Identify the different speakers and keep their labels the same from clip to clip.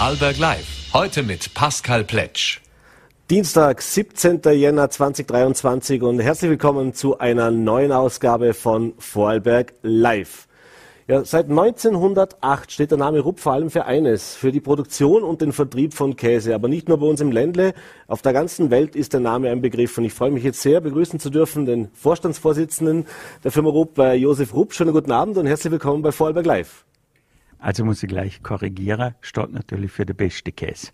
Speaker 1: Vorarlberg Live. Heute mit Pascal Pletsch.
Speaker 2: Dienstag, 17. Jänner 2023 und herzlich willkommen zu einer neuen Ausgabe von Vorarlberg Live. Ja, seit 1908 steht der Name Rupp vor allem für eines, für die Produktion und den Vertrieb von Käse. Aber nicht nur bei uns im Ländle, auf der ganzen Welt ist der Name ein Begriff. Und ich freue mich jetzt sehr, begrüßen zu dürfen den Vorstandsvorsitzenden der Firma Rupp, äh, Josef Rupp. Schönen guten Abend und herzlich willkommen bei Vorarlberg Live.
Speaker 3: Also muss ich gleich korrigieren, steht natürlich für den beste Käse.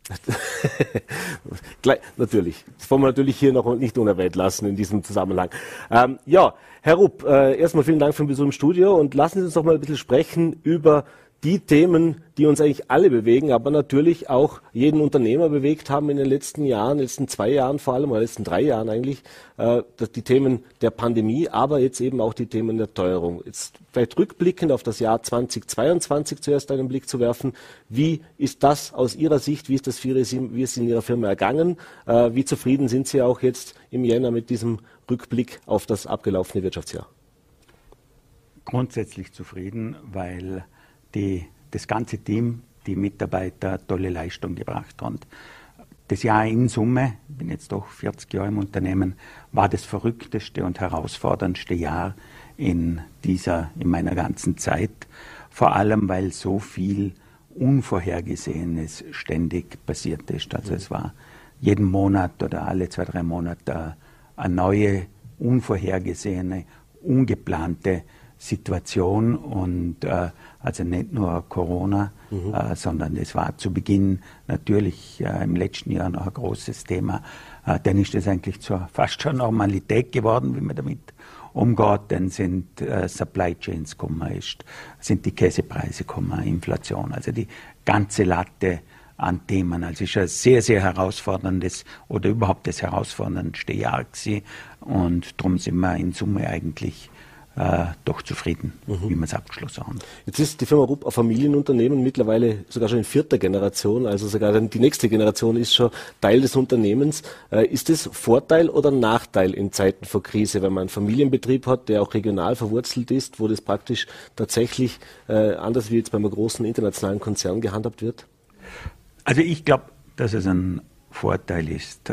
Speaker 2: natürlich. Das wollen wir natürlich hier noch nicht unerwähnt lassen in diesem Zusammenhang. Ähm, ja, Herr Rupp, äh, erstmal vielen Dank für den Besuch im Studio und lassen Sie uns doch mal ein bisschen sprechen über die Themen, die uns eigentlich alle bewegen, aber natürlich auch jeden Unternehmer bewegt haben in den letzten Jahren, letzten zwei Jahren vor allem, oder letzten drei Jahren eigentlich, äh, die Themen der Pandemie, aber jetzt eben auch die Themen der Teuerung. Jetzt vielleicht rückblickend auf das Jahr 2022 zuerst einen Blick zu werfen. Wie ist das aus Ihrer Sicht, wie ist das für Ihre, wie ist in Ihrer Firma ergangen? Äh, wie zufrieden sind Sie auch jetzt im Jänner mit diesem Rückblick auf das abgelaufene Wirtschaftsjahr?
Speaker 3: Grundsätzlich zufrieden, weil die, das ganze Team, die Mitarbeiter tolle Leistung gebracht haben. Das Jahr in Summe, ich bin jetzt doch 40 Jahre im Unternehmen, war das verrückteste und herausforderndste Jahr in dieser, in meiner ganzen Zeit. Vor allem, weil so viel Unvorhergesehenes ständig passiert ist. Also es war jeden Monat oder alle zwei, drei Monate eine neue, unvorhergesehene, ungeplante Situation und äh, also nicht nur Corona, mhm. äh, sondern es war zu Beginn natürlich äh, im letzten Jahr noch ein großes Thema. Äh, dann ist es eigentlich zur fast schon Normalität geworden, wie man damit umgeht. Dann sind äh, Supply Chains gekommen, ist, sind die Käsepreise gekommen, Inflation, also die ganze Latte an Themen. Also es ist ein sehr, sehr herausforderndes oder überhaupt das herausforderndste Jahr gewesen. Und darum sind wir in Summe eigentlich äh, doch zufrieden, mhm. wie wir es abgeschlossen haben.
Speaker 2: Jetzt ist die Firma Rupp ein Familienunternehmen, mittlerweile sogar schon in vierter Generation, also sogar die nächste Generation ist schon Teil des Unternehmens. Äh, ist das Vorteil oder Nachteil in Zeiten von Krise, wenn man einen Familienbetrieb hat, der auch regional verwurzelt ist, wo das praktisch tatsächlich äh, anders wie jetzt beim großen internationalen Konzern gehandhabt wird?
Speaker 3: Also ich glaube, dass es ein Vorteil ist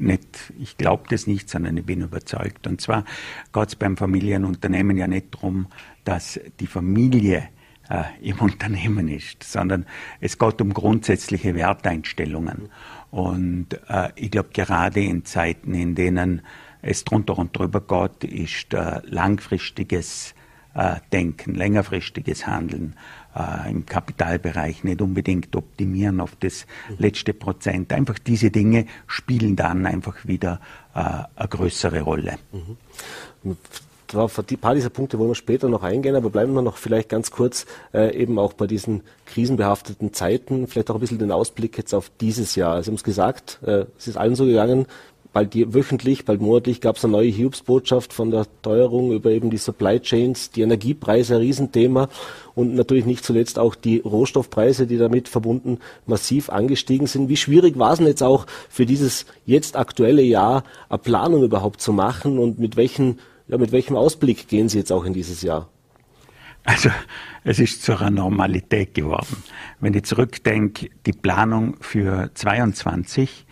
Speaker 3: nicht, ich glaube das nicht, sondern ich bin überzeugt. Und zwar geht es beim Familienunternehmen ja nicht darum, dass die Familie äh, im Unternehmen ist, sondern es geht um grundsätzliche Werteinstellungen. Und äh, ich glaube, gerade in Zeiten, in denen es drunter und drüber geht, ist äh, langfristiges Denken, längerfristiges Handeln äh, im Kapitalbereich nicht unbedingt optimieren auf das letzte Prozent. Einfach diese Dinge spielen dann einfach wieder äh, eine größere Rolle.
Speaker 2: Mhm. Auf ein paar dieser Punkte wollen wir später noch eingehen, aber bleiben wir noch vielleicht ganz kurz äh, eben auch bei diesen krisenbehafteten Zeiten, vielleicht auch ein bisschen den Ausblick jetzt auf dieses Jahr. Sie haben es gesagt, äh, es ist allen so gegangen, bald wöchentlich, bald monatlich gab es eine neue Hiobsbotschaft von der Teuerung über eben die Supply Chains, die Energiepreise, ein Riesenthema und natürlich nicht zuletzt auch die Rohstoffpreise, die damit verbunden massiv angestiegen sind. Wie schwierig war es denn jetzt auch für dieses jetzt aktuelle Jahr eine Planung überhaupt zu machen und mit welchen, ja, mit welchem Ausblick gehen Sie jetzt auch in dieses Jahr?
Speaker 3: Also es ist zu einer Normalität geworden. Wenn ich zurückdenke, die Planung für 22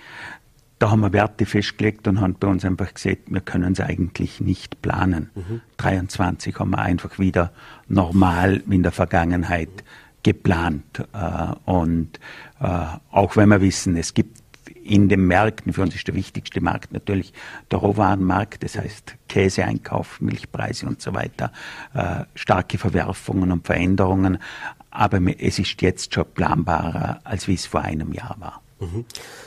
Speaker 3: da haben wir Werte festgelegt und haben bei uns einfach gesagt, wir können es eigentlich nicht planen. Mhm. 23 haben wir einfach wieder normal wie in der Vergangenheit geplant. Äh, und äh, auch wenn wir wissen, es gibt in den Märkten, für uns ist der wichtigste Markt natürlich der Rohwarenmarkt, das heißt Käseeinkauf, Milchpreise und so weiter, äh, starke Verwerfungen und Veränderungen. Aber es ist jetzt schon planbarer, als wie es vor einem Jahr war. Mhm.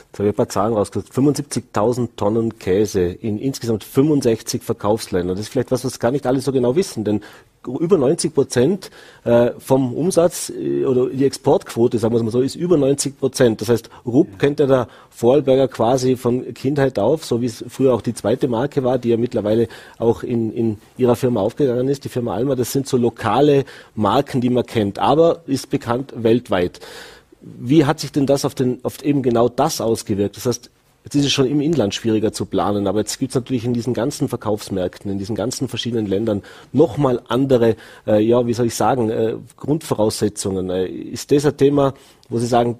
Speaker 2: Jetzt habe ich ein paar Zahlen rausgesucht. 75.000 Tonnen Käse in insgesamt 65 Verkaufsländern. Das ist vielleicht was, was gar nicht alle so genau wissen, denn über 90 Prozent äh, vom Umsatz äh, oder die Exportquote, sagen wir es mal so, ist über 90 Prozent. Das heißt, Rupp kennt ja der Vorarlberger quasi von Kindheit auf, so wie es früher auch die zweite Marke war, die ja mittlerweile auch in, in ihrer Firma aufgegangen ist, die Firma Alma. Das sind so lokale Marken, die man kennt, aber ist bekannt weltweit. Wie hat sich denn das auf, den, auf eben genau das ausgewirkt? Das heißt, Jetzt ist es schon im Inland schwieriger zu planen, aber jetzt gibt es natürlich in diesen ganzen Verkaufsmärkten, in diesen ganzen verschiedenen Ländern nochmal andere, äh, ja, wie soll ich sagen, äh, Grundvoraussetzungen. Äh, ist das ein Thema, wo Sie sagen,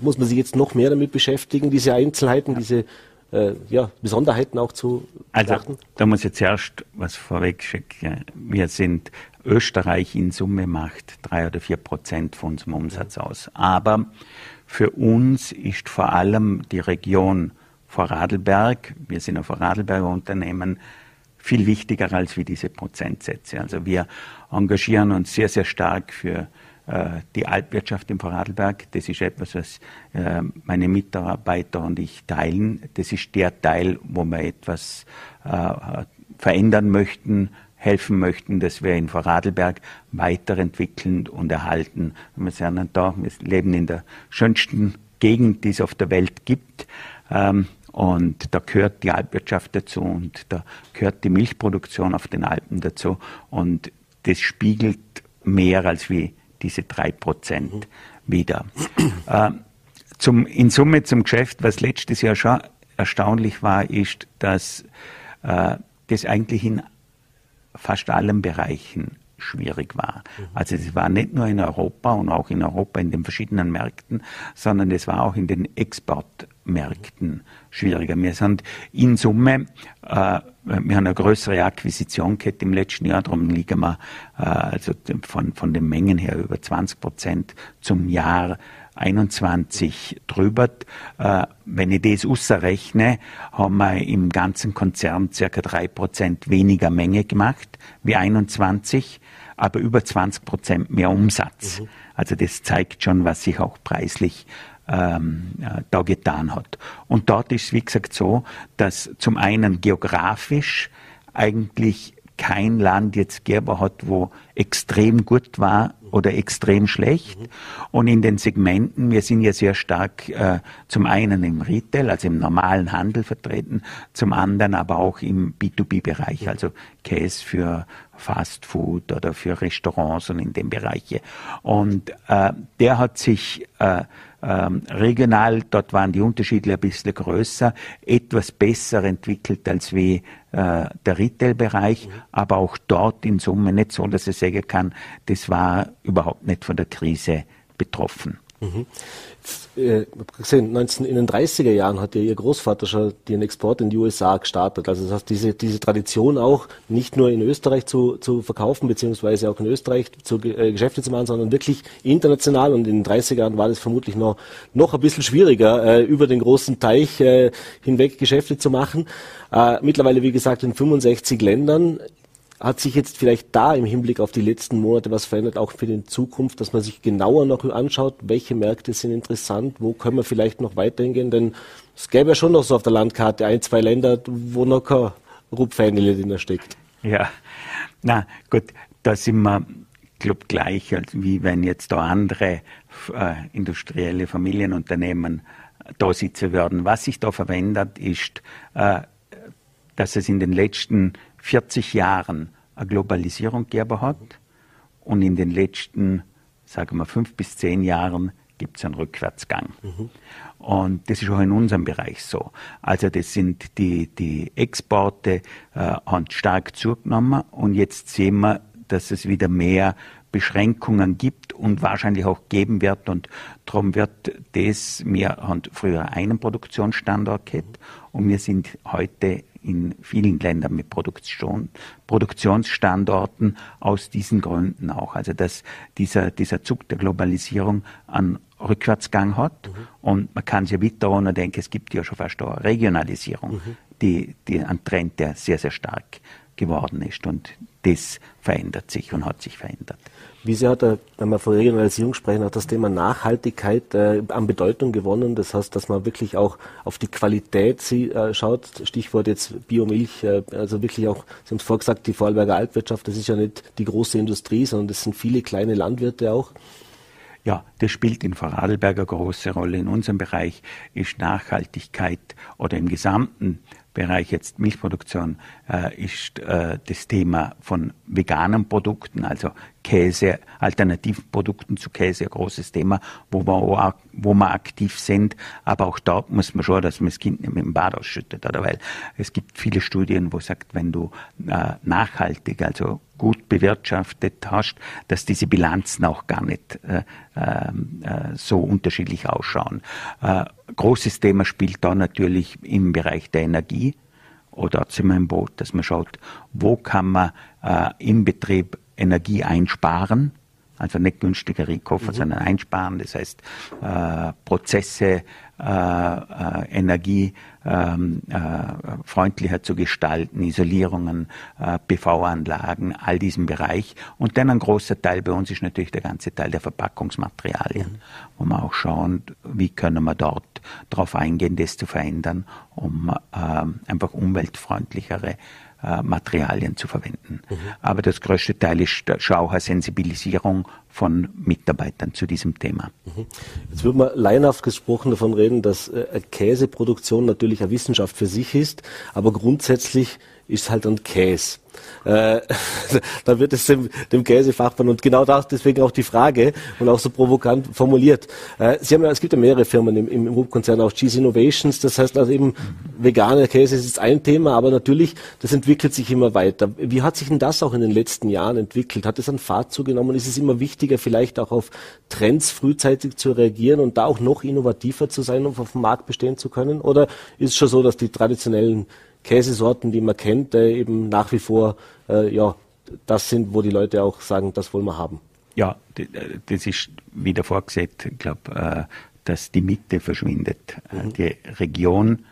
Speaker 2: muss man sich jetzt noch mehr damit beschäftigen, diese Einzelheiten, diese äh, ja, Besonderheiten auch zu
Speaker 3: betrachten? Also, da muss ich jetzt erst was vorweg schicken. Wir sind, Österreich in Summe macht drei oder vier Prozent von unserem Umsatz aus. Aber für uns ist vor allem die Region Vorarlberg, wir sind ein Vorarlberger Unternehmen, viel wichtiger als wie diese Prozentsätze. Also wir engagieren uns sehr, sehr stark für äh, die Altwirtschaft im Vorarlberg. Das ist etwas, was äh, meine Mitarbeiter und ich teilen. Das ist der Teil, wo wir etwas äh, verändern möchten, helfen möchten, dass wir in Vorarlberg weiterentwickeln und erhalten. wir sagen da, wir leben in der schönsten Gegend, die es auf der Welt gibt. Ähm, und da gehört die Alpwirtschaft dazu und da gehört die Milchproduktion auf den Alpen dazu. Und das spiegelt mehr als wie diese drei Prozent wieder. Äh, zum, in Summe zum Geschäft, was letztes Jahr schon erstaunlich war, ist, dass äh, das eigentlich in fast allen Bereichen schwierig war. Mhm. Also es war nicht nur in Europa und auch in Europa in den verschiedenen Märkten, sondern es war auch in den Exportmärkten schwieriger. Wir sind in Summe, äh, wir haben eine größere Akquisition gehabt im letzten Jahr, darum liegen wir äh, also von, von den Mengen her über 20 Prozent zum Jahr 21 drüber. Äh, wenn ich das ausrechne, haben wir im ganzen Konzern circa drei Prozent weniger Menge gemacht wie 21 aber über 20 Prozent mehr Umsatz. Mhm. Also das zeigt schon, was sich auch preislich ähm, äh, da getan hat. Und dort ist es, wie gesagt, so, dass zum einen geografisch eigentlich kein Land jetzt gegeben hat, wo extrem gut war oder extrem schlecht. Mhm. Und in den Segmenten, wir sind ja sehr stark äh, zum einen im Retail, also im normalen Handel vertreten, zum anderen aber auch im B2B-Bereich, also Käse für Fast Food oder für Restaurants und in dem Bereich. Und äh, der hat sich äh, ähm, regional, dort waren die Unterschiede ein bisschen größer, etwas besser entwickelt als wie äh, der Retail-Bereich, mhm. aber auch dort in Summe nicht so, dass ich sagen kann, das war überhaupt nicht von der Krise betroffen. Mhm.
Speaker 2: Äh, gesehen, 19, in den 30er Jahren hat ja Ihr Großvater schon den Export in die USA gestartet. Also das heißt, diese, diese Tradition auch nicht nur in Österreich zu, zu verkaufen, beziehungsweise auch in Österreich zu, äh, Geschäfte zu machen, sondern wirklich international. Und in den 30er Jahren war das vermutlich noch, noch ein bisschen schwieriger, äh, über den großen Teich äh, hinweg Geschäfte zu machen. Äh, mittlerweile, wie gesagt, in 65 Ländern. Hat sich jetzt vielleicht da im Hinblick auf die letzten Monate was verändert, auch für die Zukunft, dass man sich genauer noch anschaut, welche Märkte sind interessant, wo können wir vielleicht noch weiterhin gehen? Denn es gäbe ja schon noch so auf der Landkarte ein, zwei Länder, wo noch kein Rupfeinele drin steckt.
Speaker 3: Ja, na gut, da sind wir, glaube gleich, wie wenn jetzt da andere äh, industrielle Familienunternehmen da sitzen würden. Was sich da verwendet, ist, äh, dass es in den letzten 40 Jahren eine Globalisierung gegeben hat und in den letzten, sagen wir, fünf bis zehn Jahren gibt es einen Rückwärtsgang. Mhm. Und das ist auch in unserem Bereich so. Also das sind die, die Exporte äh, haben stark zugenommen und jetzt sehen wir, dass es wieder mehr Beschränkungen gibt und wahrscheinlich auch geben wird. Und darum wird das, wir haben früher einen Produktionsstandort gehabt und wir sind heute in vielen Ländern mit Produktion, Produktionsstandorten aus diesen Gründen auch. Also dass dieser, dieser Zug der Globalisierung einen Rückwärtsgang hat mhm. und man kann sich weiter ohne denken, es gibt ja schon fast eine Regionalisierung, mhm. die, die ein Trend, der sehr, sehr stark geworden ist und das verändert sich und hat sich verändert.
Speaker 2: Wie sehr hat, er, wenn wir von Regionalisierung sprechen, hat das Thema Nachhaltigkeit äh, an Bedeutung gewonnen? Das heißt, dass man wirklich auch auf die Qualität sie, äh, schaut. Stichwort jetzt Biomilch, äh, also wirklich auch, Sie haben es vorgesagt, die Vorarlberger Altwirtschaft, das ist ja nicht die große Industrie, sondern das sind viele kleine Landwirte auch.
Speaker 3: Ja, das spielt in Vorarlberg eine große Rolle. In unserem Bereich ist Nachhaltigkeit oder im gesamten Bereich jetzt Milchproduktion äh, ist äh, das Thema von veganen Produkten, also Käse, Alternativprodukten zu Käse ein großes Thema, wo wir, wo wir aktiv sind. Aber auch dort muss man schauen, dass man das Kind nicht mit dem Bad ausschüttet, oder? Weil es gibt viele Studien, wo sagt, wenn du äh, nachhaltig, also gut bewirtschaftet hast, dass diese Bilanzen auch gar nicht äh, ähm, äh, so unterschiedlich ausschauen. Äh, großes Thema spielt da natürlich im Bereich der Energie oder sind wir im Boot, dass man schaut, wo kann man äh, im Betrieb Energie einsparen, also nicht günstiger einkaufen, mhm. sondern einsparen. Das heißt, äh, Prozesse, äh, äh, Energie ähm, äh, freundlicher zu gestalten, Isolierungen, äh, PV-Anlagen, all diesem Bereich. Und dann ein großer Teil bei uns ist natürlich der ganze Teil der Verpackungsmaterialien, wo wir auch schauen, wie können wir dort darauf eingehen, das zu verändern, um äh, einfach umweltfreundlichere äh, Materialien zu verwenden. Mhm. Aber das größte Teil ist schon auch eine Sensibilisierung von Mitarbeitern zu diesem Thema.
Speaker 2: Jetzt würde man laienhaft gesprochen davon reden, dass äh, Käseproduktion natürlich eine Wissenschaft für sich ist, aber grundsätzlich ist halt ein Käse. Äh, da wird es dem, dem Käsefachmann und genau das deswegen auch die Frage und auch so provokant formuliert. Äh, Sie haben ja, es gibt ja mehrere Firmen im, im, im Konzern, auch Cheese Innovations, das heißt also eben veganer Käse ist ein Thema, aber natürlich, das entwickelt sich immer weiter. Wie hat sich denn das auch in den letzten Jahren entwickelt? Hat es an Fahrt zugenommen? Ist es immer wichtiger, vielleicht auch auf Trends frühzeitig zu reagieren und da auch noch innovativer zu sein, um auf dem Markt bestehen zu können? Oder ist es schon so, dass die traditionellen Käsesorten, die man kennt, äh, eben nach wie vor äh, ja, das sind, wo die Leute auch sagen, das wollen wir haben.
Speaker 3: Ja, äh, das ist wieder vorgesagt, ich glaube, äh, dass die Mitte verschwindet. Äh, mhm. Die Region,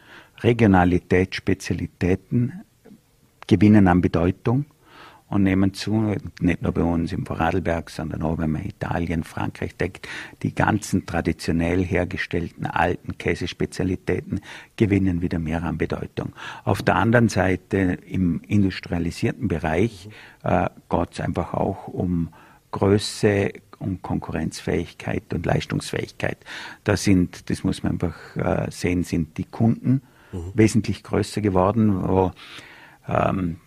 Speaker 3: Regionalität, Spezialitäten gewinnen an Bedeutung und nehmen zu, nicht nur bei uns im Vorarlberg, sondern auch wenn man Italien, Frankreich denkt, die ganzen traditionell hergestellten alten Käsespezialitäten gewinnen wieder mehr an Bedeutung. Auf der anderen Seite im industrialisierten Bereich äh, geht es einfach auch um Größe, um Konkurrenzfähigkeit und Leistungsfähigkeit. Da sind, das muss man einfach äh, sehen, sind die Kunden mhm. wesentlich größer geworden, wo ähm,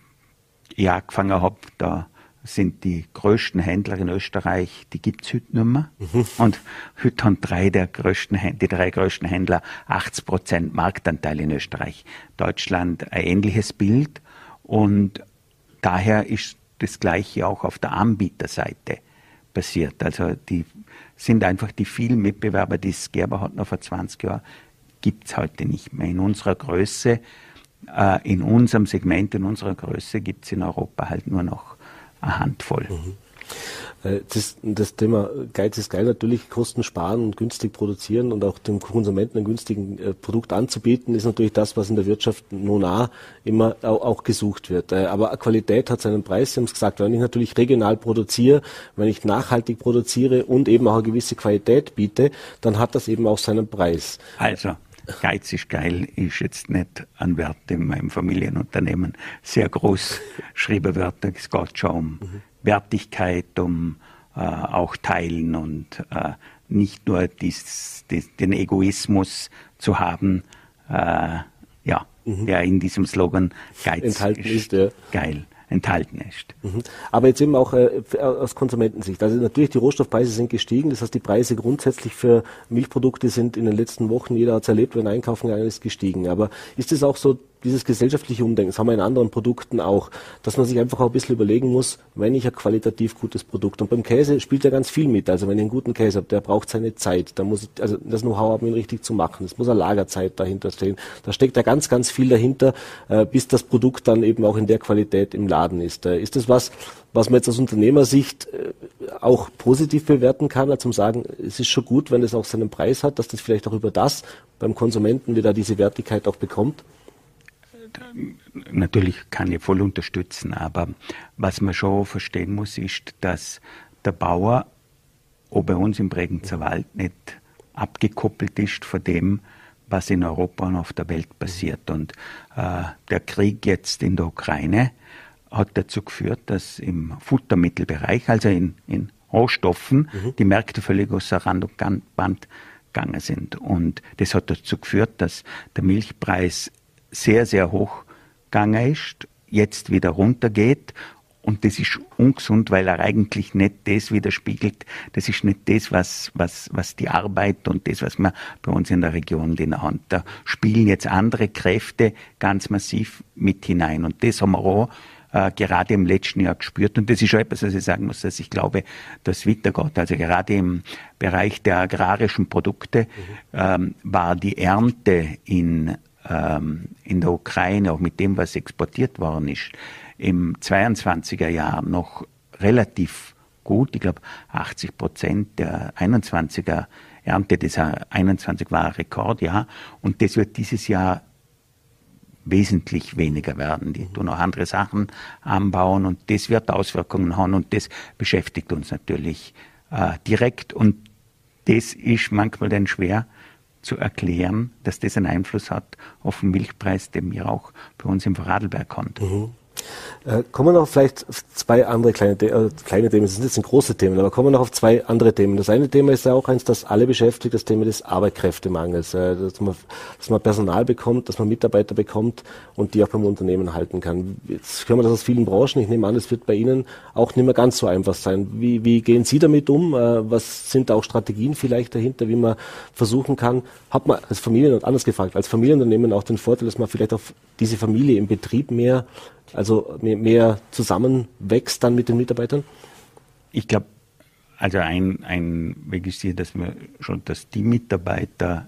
Speaker 3: ich angefangen habe, da sind die größten Händler in Österreich, die gibt's heute nicht mehr. Mhm. Und heute haben drei der größten, die drei größten Händler 80 Prozent Marktanteil in Österreich. Deutschland ein ähnliches Bild. Und daher ist das Gleiche auch auf der Anbieterseite passiert. Also die sind einfach die vielen Mitbewerber, die es Gerber hat noch vor 20 Jahren, gibt's heute nicht mehr. In unserer Größe äh, in unserem Segment, in unserer Größe gibt es in Europa halt nur noch eine Handvoll. Mhm.
Speaker 2: Äh, das, das, Thema Geiz ist geil, natürlich Kosten sparen und günstig produzieren und auch dem Konsumenten ein günstiges äh, Produkt anzubieten, ist natürlich das, was in der Wirtschaft nona immer auch, auch gesucht wird. Äh, aber Qualität hat seinen Preis, Sie haben es gesagt, wenn ich natürlich regional produziere, wenn ich nachhaltig produziere und eben auch eine gewisse Qualität biete, dann hat das eben auch seinen Preis.
Speaker 3: Also, Geiz ist geil ist jetzt nicht ein Wert in meinem Familienunternehmen sehr groß geschrieben wird. Es geht schon um mhm. Wertigkeit, um äh, auch Teilen und äh, nicht nur dies, dies, den Egoismus zu haben, äh, ja, mhm. der in diesem Slogan Geiz
Speaker 2: Enthalten ist, ist ja.
Speaker 3: geil enthalten ist.
Speaker 2: Mhm. Aber jetzt eben auch äh, aus Konsumentensicht. Also natürlich die Rohstoffpreise sind gestiegen, das heißt die Preise grundsätzlich für Milchprodukte sind in den letzten Wochen, jeder hat es erlebt, wenn einkaufen gegangen ist, gestiegen. Aber ist es auch so, dieses gesellschaftliche Umdenken, das haben wir in anderen Produkten auch, dass man sich einfach auch ein bisschen überlegen muss, wenn ich ein qualitativ gutes Produkt und beim Käse spielt ja ganz viel mit. Also wenn ich einen guten Käse habe, der braucht seine Zeit. Da muss ich, also das Know-how haben, ihn richtig zu machen. Es muss eine Lagerzeit dahinter stehen. Da steckt ja ganz, ganz viel dahinter, äh, bis das Produkt dann eben auch in der Qualität im Laden ist. Äh, ist das was, was man jetzt aus Unternehmersicht äh, auch positiv bewerten kann, also zum sagen, es ist schon gut, wenn es auch seinen Preis hat, dass das vielleicht auch über das beim Konsumenten wieder diese Wertigkeit auch bekommt?
Speaker 3: Natürlich kann ich voll unterstützen, aber was man schon verstehen muss, ist, dass der Bauer auch bei uns im Bregenzer Wald nicht abgekoppelt ist von dem, was in Europa und auf der Welt passiert. Und äh, der Krieg jetzt in der Ukraine hat dazu geführt, dass im Futtermittelbereich, also in, in Rohstoffen, mhm. die Märkte völlig außer Rand und Band gegangen sind. Und das hat dazu geführt, dass der Milchpreis sehr, sehr hoch gegangen ist, jetzt wieder runtergeht. Und das ist ungesund, weil er eigentlich nicht das widerspiegelt. Das ist nicht das, was, was, was die Arbeit und das, was wir bei uns in der Region in der Hand. Da spielen jetzt andere Kräfte ganz massiv mit hinein. Und das haben wir auch äh, gerade im letzten Jahr gespürt. Und das ist schon etwas, was ich sagen muss, dass ich glaube, dass weitergeht. Also gerade im Bereich der agrarischen Produkte mhm. ähm, war die Ernte in, ähm, in der Ukraine, auch mit dem, was exportiert worden ist, im 22er Jahr noch relativ gut. Ich glaube, 80 Prozent der 21er Ernte des 21 war ein Rekordjahr. Und das wird dieses Jahr wesentlich weniger werden. Die tun auch andere Sachen anbauen und das wird Auswirkungen haben und das beschäftigt uns natürlich äh, direkt und das ist manchmal dann schwer zu erklären, dass das einen Einfluss hat auf den Milchpreis, den wir auch bei uns im Vorarlberg haben. Mhm.
Speaker 2: Äh, kommen wir noch vielleicht auf zwei andere kleine, äh, kleine Themen, das sind jetzt große Themen, aber kommen wir noch auf zwei andere Themen. Das eine Thema ist ja auch eins, das alle beschäftigt, das Thema des Arbeitskräftemangels, äh, dass, man, dass man Personal bekommt, dass man Mitarbeiter bekommt und die auch beim Unternehmen halten kann. Jetzt hören wir das aus vielen Branchen, ich nehme an, es wird bei Ihnen auch nicht mehr ganz so einfach sein. Wie, wie gehen Sie damit um? Äh, was sind da auch Strategien vielleicht dahinter, wie man versuchen kann, hat man als Familien, und anders gefragt, als Familienunternehmen auch den Vorteil, dass man vielleicht auf diese Familie im Betrieb mehr also mehr, mehr zusammenwächst dann mit den Mitarbeitern?
Speaker 3: Ich glaube, also ein, ein Weg ist hier, dass man schon, dass die Mitarbeiter,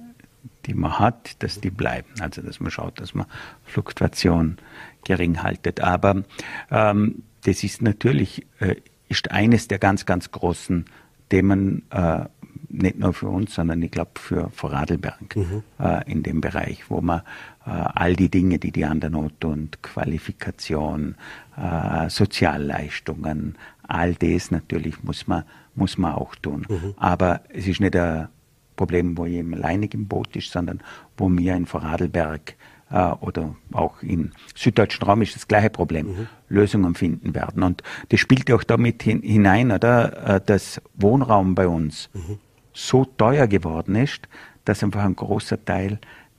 Speaker 3: die man hat, dass die bleiben. Also dass man schaut, dass man Fluktuation gering haltet. Aber ähm, das ist natürlich äh, ist eines der ganz, ganz großen Themen, äh, nicht nur für uns, sondern ich glaube für Vorarlberg mhm. äh, in dem Bereich, wo man äh, all die Dinge, die die anderen tun, Qualifikation, äh, Sozialleistungen, all das natürlich muss man, muss man auch tun. Mhm. Aber es ist nicht ein Problem, wo jemand alleinig im Boot ist, sondern wo wir in Vorarlberg äh, oder auch im süddeutschen Raum ist das gleiche Problem, mhm. Lösungen finden werden. Und das spielt ja auch damit hin, hinein, oder, äh, dass Wohnraum bei uns mhm. so teuer geworden ist, dass einfach ein großer Teil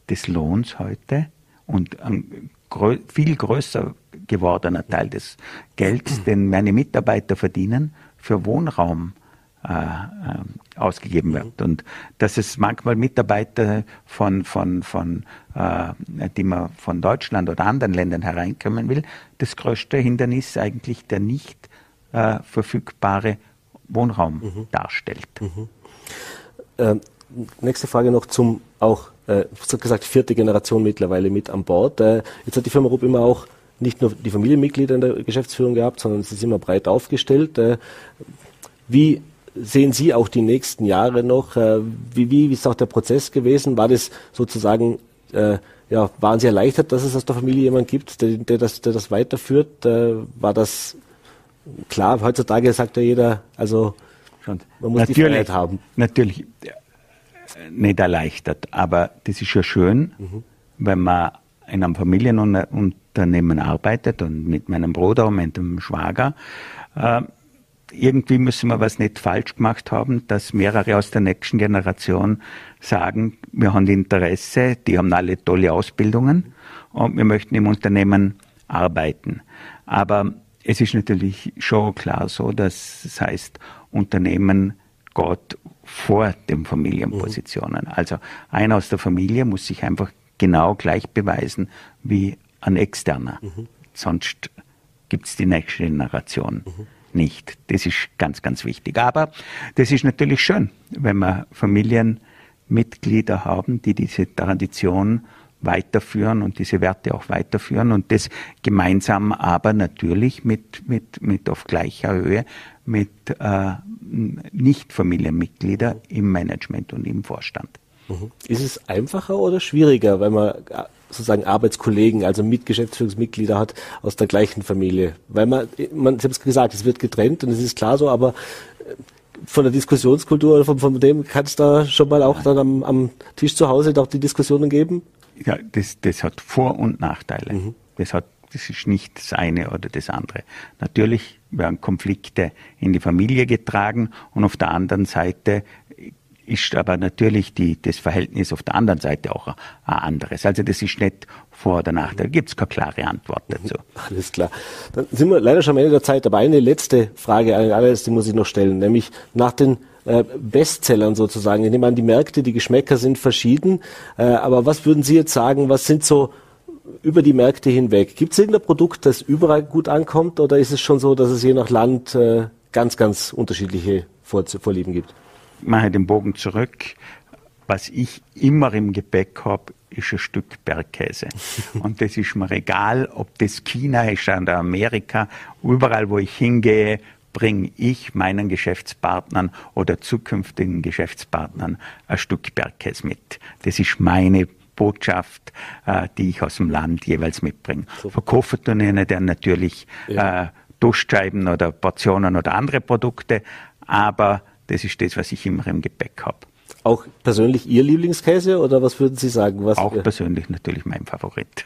Speaker 3: des Lohns heute und ein grö viel größer gewordener Teil des Gelds, den meine Mitarbeiter verdienen, für Wohnraum äh, äh, ausgegeben wird. Und dass es manchmal Mitarbeiter von, von, von äh, die man von Deutschland oder anderen Ländern hereinkommen will, das größte Hindernis eigentlich der nicht äh, verfügbare Wohnraum mhm. darstellt. Mhm.
Speaker 2: Ähm, nächste Frage noch zum auch äh, so gesagt vierte Generation mittlerweile mit an Bord. Äh, jetzt hat die Firma Rupp immer auch nicht nur die Familienmitglieder in der Geschäftsführung gehabt, sondern es ist immer breit aufgestellt. Äh, wie sehen Sie auch die nächsten Jahre noch? Äh, wie, wie, wie ist auch der Prozess gewesen? War das sozusagen, äh, ja, waren Sie erleichtert, dass es aus der Familie jemand gibt, der, der, das, der das weiterführt? Äh, war das klar? Heutzutage sagt ja jeder, also man muss natürlich, die Freiheit haben.
Speaker 3: Natürlich nicht erleichtert. Aber das ist ja schön, mhm. wenn man in einem Familienunternehmen arbeitet und mit meinem Bruder und mit dem Schwager. Äh, irgendwie müssen wir was nicht falsch gemacht haben, dass mehrere aus der nächsten Generation sagen, wir haben Interesse, die haben alle tolle Ausbildungen und wir möchten im Unternehmen arbeiten. Aber es ist natürlich schon klar so, dass es heißt, Unternehmen Gott vor den Familienpositionen. Mhm. Also einer aus der Familie muss sich einfach genau gleich beweisen wie ein externer. Mhm. Sonst gibt es die nächste Generation mhm. Nicht. Das ist ganz, ganz wichtig. Aber das ist natürlich schön, wenn wir Familienmitglieder haben, die diese Tradition weiterführen und diese Werte auch weiterführen und das gemeinsam aber natürlich mit, mit, mit auf gleicher Höhe mit äh, Nicht-Familienmitgliedern im Management und im Vorstand.
Speaker 2: Mhm. Ist es einfacher oder schwieriger, wenn man äh, sozusagen Arbeitskollegen, also Mitgeschäftsführungsmitglieder hat aus der gleichen Familie? Weil man, man, Sie haben es gesagt, es wird getrennt und es ist klar so, aber äh, von der Diskussionskultur oder von, von dem kann es da schon mal auch dann am, am Tisch zu Hause auch die Diskussionen geben?
Speaker 3: Ja, das, das hat Vor- und Nachteile. Mhm. Das hat das ist nicht das eine oder das andere. Natürlich werden Konflikte in die Familie getragen und auf der anderen Seite ist aber natürlich die, das Verhältnis auf der anderen Seite auch ein anderes. Also das ist nicht vor oder nach. Da gibt es keine klare Antwort dazu.
Speaker 2: Alles klar. Dann sind wir leider schon am Ende der Zeit. Aber eine letzte Frage, eine allerletzte muss ich noch stellen, nämlich nach den äh, Bestsellern sozusagen. Ich nehme an, die Märkte, die Geschmäcker sind verschieden. Äh, aber was würden Sie jetzt sagen, was sind so über die Märkte hinweg. Gibt es irgendein Produkt, das überall gut ankommt oder ist es schon so, dass es je nach Land äh, ganz, ganz unterschiedliche Vorlieben gibt?
Speaker 3: Ich mache den Bogen zurück. Was ich immer im Gepäck habe, ist ein Stück Bergkäse. Und das ist mir egal, ob das China ist oder Amerika. Überall, wo ich hingehe, bringe ich meinen Geschäftspartnern oder zukünftigen Geschäftspartnern ein Stück Bergkäse mit. Das ist meine Botschaft, äh, die ich aus dem Land jeweils mitbringe. Verkaufen tun ihnen dann natürlich ja. äh, Duschscheiben oder Portionen oder andere Produkte, aber das ist das, was ich immer im Gepäck habe.
Speaker 2: Auch persönlich Ihr Lieblingskäse oder was würden Sie sagen? Was
Speaker 3: auch persönlich natürlich mein Favorit.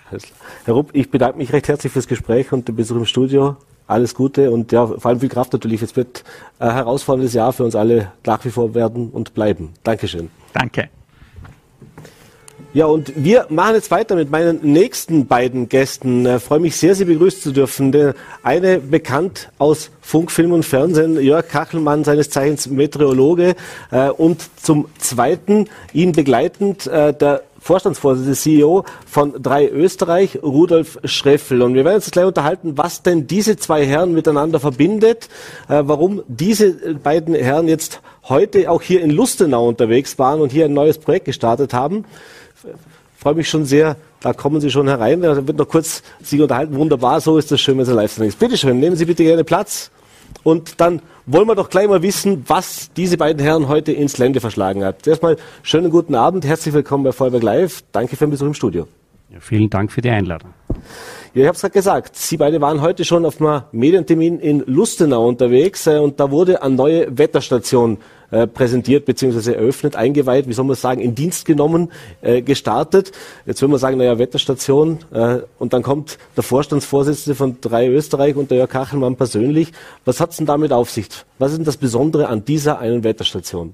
Speaker 2: Herr Rupp, ich bedanke mich recht herzlich fürs Gespräch und den Besuch im Studio alles Gute und ja, vor allem viel Kraft natürlich. Es wird ein herausforderndes Jahr für uns alle nach wie vor werden und bleiben. Dankeschön.
Speaker 3: Danke.
Speaker 2: Ja, und wir machen jetzt weiter mit meinen nächsten beiden Gästen. Ich freue mich sehr, Sie begrüßen zu dürfen. Der eine bekannt aus Funk, Film und Fernsehen, Jörg Kachelmann, seines Zeichens Meteorologe. Äh, und zum Zweiten, ihn begleitend, äh, der Vorstandsvorsitzende, CEO von drei Österreich, Rudolf Schreffel. Und wir werden uns gleich unterhalten, was denn diese zwei Herren miteinander verbindet, äh, warum diese beiden Herren jetzt heute auch hier in Lustenau unterwegs waren und hier ein neues Projekt gestartet haben. Freue mich schon sehr, da kommen Sie schon herein. Da wird noch kurz sich unterhalten. Wunderbar, so ist das schön, wenn es ein Live-Sendung ist. Bitte schön, nehmen Sie bitte gerne Platz. Und dann wollen wir doch gleich mal wissen, was diese beiden Herren heute ins Lände verschlagen hat. Zuerst mal schönen guten Abend, herzlich willkommen bei Vollberg Live. Danke für den Besuch im Studio.
Speaker 4: Ja, vielen Dank für die Einladung.
Speaker 2: Ja, ich habe es gerade gesagt, Sie beide waren heute schon auf einem Medientermin in Lustenau unterwegs äh, und da wurde eine neue Wetterstation äh, präsentiert bzw. eröffnet, eingeweiht, wie soll man sagen, in Dienst genommen, äh, gestartet. Jetzt will man sagen, naja, Wetterstation äh, und dann kommt der Vorstandsvorsitzende von drei Österreich und der Jörg Kachelmann persönlich. Was hat's denn damit auf sich? Was ist denn das Besondere an dieser einen Wetterstation?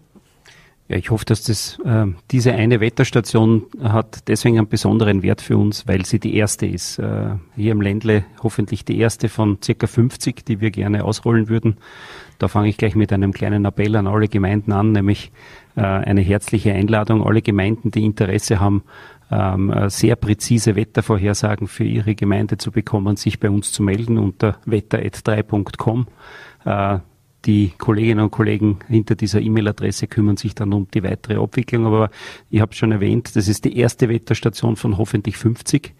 Speaker 4: Ja, ich hoffe, dass das, äh, diese eine Wetterstation hat deswegen einen besonderen Wert für uns, weil sie die erste ist. Äh, hier im Ländle hoffentlich die erste von circa 50, die wir gerne ausrollen würden. Da fange ich gleich mit einem kleinen Appell an alle Gemeinden an, nämlich äh, eine herzliche Einladung. Alle Gemeinden, die Interesse haben, ähm, äh, sehr präzise Wettervorhersagen für ihre Gemeinde zu bekommen, sich bei uns zu melden unter wetter.3.com. Äh, die Kolleginnen und Kollegen hinter dieser E-Mail-Adresse kümmern sich dann um die weitere Abwicklung. Aber ich habe schon erwähnt, das ist die erste Wetterstation von hoffentlich 50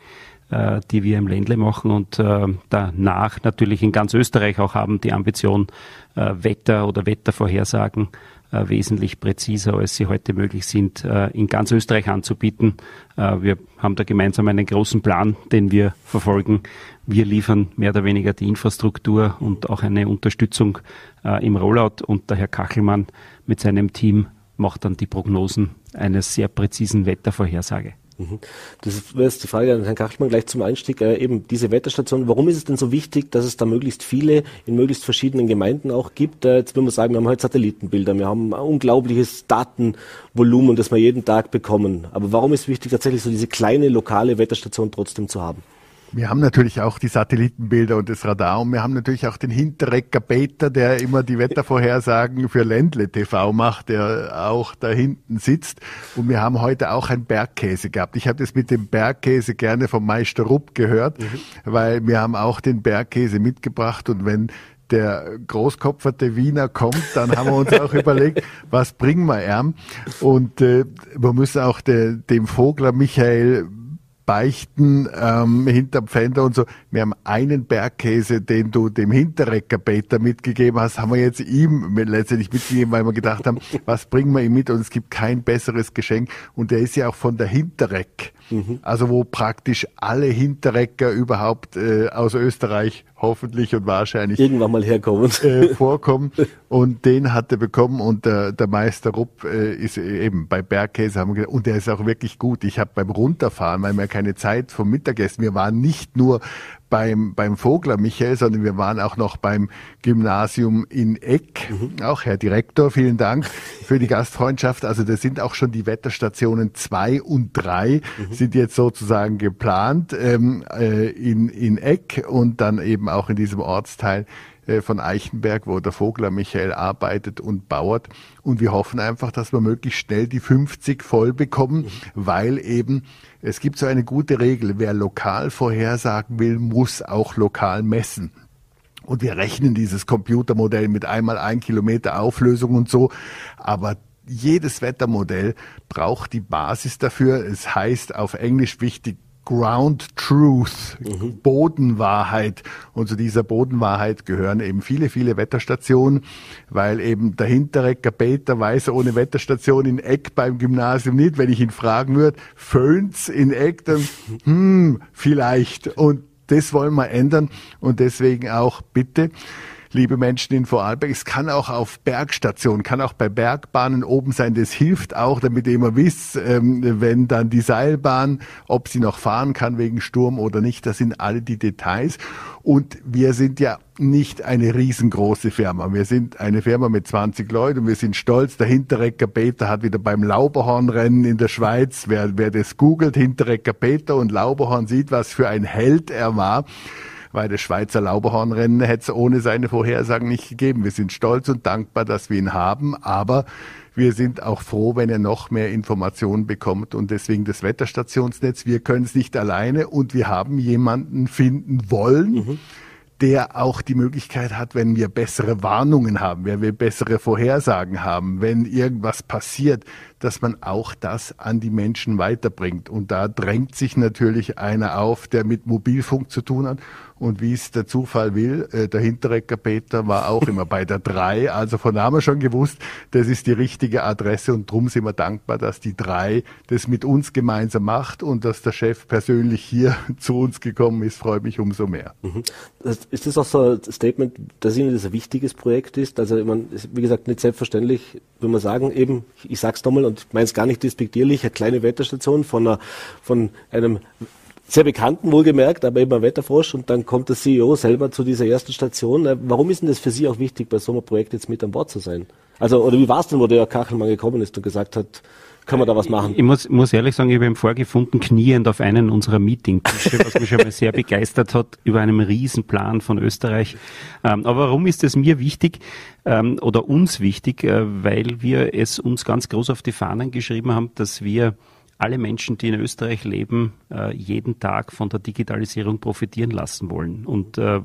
Speaker 4: äh, die wir im Ländle machen und äh, danach natürlich in ganz Österreich auch haben die Ambition, äh, Wetter oder Wettervorhersagen äh, wesentlich präziser, als sie heute möglich sind, äh, in ganz Österreich anzubieten. Äh, wir haben da gemeinsam einen großen Plan, den wir verfolgen. Wir liefern mehr oder weniger die Infrastruktur und auch eine Unterstützung äh, im Rollout und der Herr Kachelmann mit seinem Team macht dann die Prognosen eines sehr präzisen Wettervorhersage.
Speaker 2: Mhm. Das wäre jetzt die Frage an Herrn Kachmann gleich zum Einstieg. Äh, eben diese Wetterstation, warum ist es denn so wichtig, dass es da möglichst viele in möglichst verschiedenen Gemeinden auch gibt? Äh, jetzt würde man sagen, wir haben heute Satellitenbilder, wir haben ein unglaubliches Datenvolumen, das wir jeden Tag bekommen. Aber warum ist es wichtig, tatsächlich so diese kleine lokale Wetterstation trotzdem zu haben?
Speaker 5: Wir haben natürlich auch die Satellitenbilder und das Radar und wir haben natürlich auch den Hinterrecker Peter, der immer die Wettervorhersagen für Ländle TV macht, der auch da hinten sitzt. Und wir haben heute auch ein Bergkäse gehabt. Ich habe das mit dem Bergkäse gerne vom Meister Rupp gehört, mhm. weil wir haben auch den Bergkäse mitgebracht und wenn der großkopferte Wiener kommt, dann haben wir uns auch überlegt, was bringen wir ihm. Und äh, wir müssen auch de, dem Vogler Michael beichten ähm, hinterm Pfänder und so. Wir haben einen Bergkäse, den du dem Hinterrecker Peter mitgegeben hast, haben wir jetzt ihm letztendlich mitgegeben, weil wir gedacht haben, was bringen wir ihm mit und es gibt kein besseres Geschenk und der ist ja auch von der Hinterreck. Mhm. Also wo praktisch alle Hinterrecker überhaupt äh, aus Österreich hoffentlich und wahrscheinlich
Speaker 2: irgendwann mal herkommen.
Speaker 5: Äh, vorkommen. Und den hat er bekommen und der, der Meister Rupp äh, ist eben bei Bergkäse haben wir gedacht, und der ist auch wirklich gut. Ich habe beim Runterfahren, weil wir keine Zeit vom Mittagessen, wir waren nicht nur beim, beim Vogler Michael, sondern wir waren auch noch beim Gymnasium in Eck. Mhm. Auch Herr Direktor, vielen Dank für die Gastfreundschaft. Also das sind auch schon die Wetterstationen zwei und drei mhm. sind jetzt sozusagen geplant ähm, äh, in, in Eck und dann eben auch in diesem Ortsteil von Eichenberg, wo der Vogler Michael arbeitet und baut. Und wir hoffen einfach, dass wir möglichst schnell die 50 voll bekommen, weil eben es gibt so eine gute Regel, wer lokal vorhersagen will, muss auch lokal messen. Und wir rechnen dieses Computermodell mit einmal ein Kilometer Auflösung und so. Aber jedes Wettermodell braucht die Basis dafür. Es heißt auf Englisch wichtig Ground Truth, mhm. Bodenwahrheit. Und zu dieser Bodenwahrheit gehören eben viele, viele Wetterstationen, weil eben der Hinterrecker Peter weiß ohne Wetterstation in Eck beim Gymnasium nicht. Wenn ich ihn fragen würde, föhnt's in Eck, dann, hm, vielleicht. Und das wollen wir ändern und deswegen auch bitte liebe Menschen in Vorarlberg. Es kann auch auf Bergstationen, kann auch bei Bergbahnen oben sein. Das hilft auch, damit ihr immer wisst, ähm, wenn dann die Seilbahn, ob sie noch fahren kann wegen Sturm oder nicht. Das sind alle die Details. Und wir sind ja nicht eine riesengroße Firma. Wir sind eine Firma mit 20 Leuten wir sind stolz. Der Hinterrecker Peter hat wieder beim Lauberhornrennen in der Schweiz, wer, wer das googelt, Hinterrecker Peter und Lauberhorn sieht, was für ein Held er war weil das Schweizer Lauberhornrennen hätte es ohne seine Vorhersagen nicht gegeben. Wir sind stolz und dankbar, dass wir ihn haben, aber wir sind auch froh, wenn er noch mehr Informationen bekommt und deswegen das Wetterstationsnetz. Wir können es nicht alleine und wir haben jemanden finden wollen. Mhm der auch die Möglichkeit hat, wenn wir bessere Warnungen haben, wenn wir bessere Vorhersagen haben, wenn irgendwas passiert, dass man auch das an die Menschen weiterbringt. Und da drängt sich natürlich einer auf, der mit Mobilfunk zu tun hat und wie es der Zufall will, äh, der Hinterrecker Peter war auch immer bei der 3. Also von da haben wir schon gewusst, das ist die richtige Adresse und drum sind wir dankbar, dass die 3 das mit uns gemeinsam macht und dass der Chef persönlich hier zu uns gekommen ist, freut mich umso mehr. Mhm.
Speaker 2: Ist das auch so ein Statement, dass Ihnen das ein wichtiges Projekt ist? Also ich meine, wie gesagt, nicht selbstverständlich, wenn man sagen, eben, ich sag's nochmal und meine es gar nicht despektierlich, eine kleine Wetterstation von, einer, von einem sehr bekannten wohlgemerkt, aber eben ein Wetterfrosch und dann kommt der CEO selber zu dieser ersten Station. Äh, warum ist denn das für Sie auch wichtig, bei so einem Projekt jetzt mit an Bord zu sein? Also, oder wie war es denn, wo der Kachelmann gekommen ist und gesagt hat, können wir da was machen?
Speaker 4: Ich muss, muss ehrlich sagen, ich habe ihn vorgefunden, kniend auf einen unserer Meetingtische, was mich schon mal sehr begeistert hat, über einem Riesenplan von Österreich. Ähm, aber warum ist es mir wichtig ähm, oder uns wichtig? Äh, weil wir es uns ganz groß auf die Fahnen geschrieben haben, dass wir alle Menschen, die in Österreich leben, äh, jeden Tag von der Digitalisierung profitieren lassen wollen. Und äh,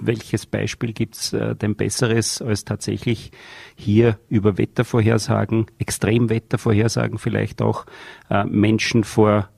Speaker 4: welches Beispiel gibt es äh, denn besseres, als tatsächlich hier über Wettervorhersagen, Extremwettervorhersagen vielleicht auch Menschen vor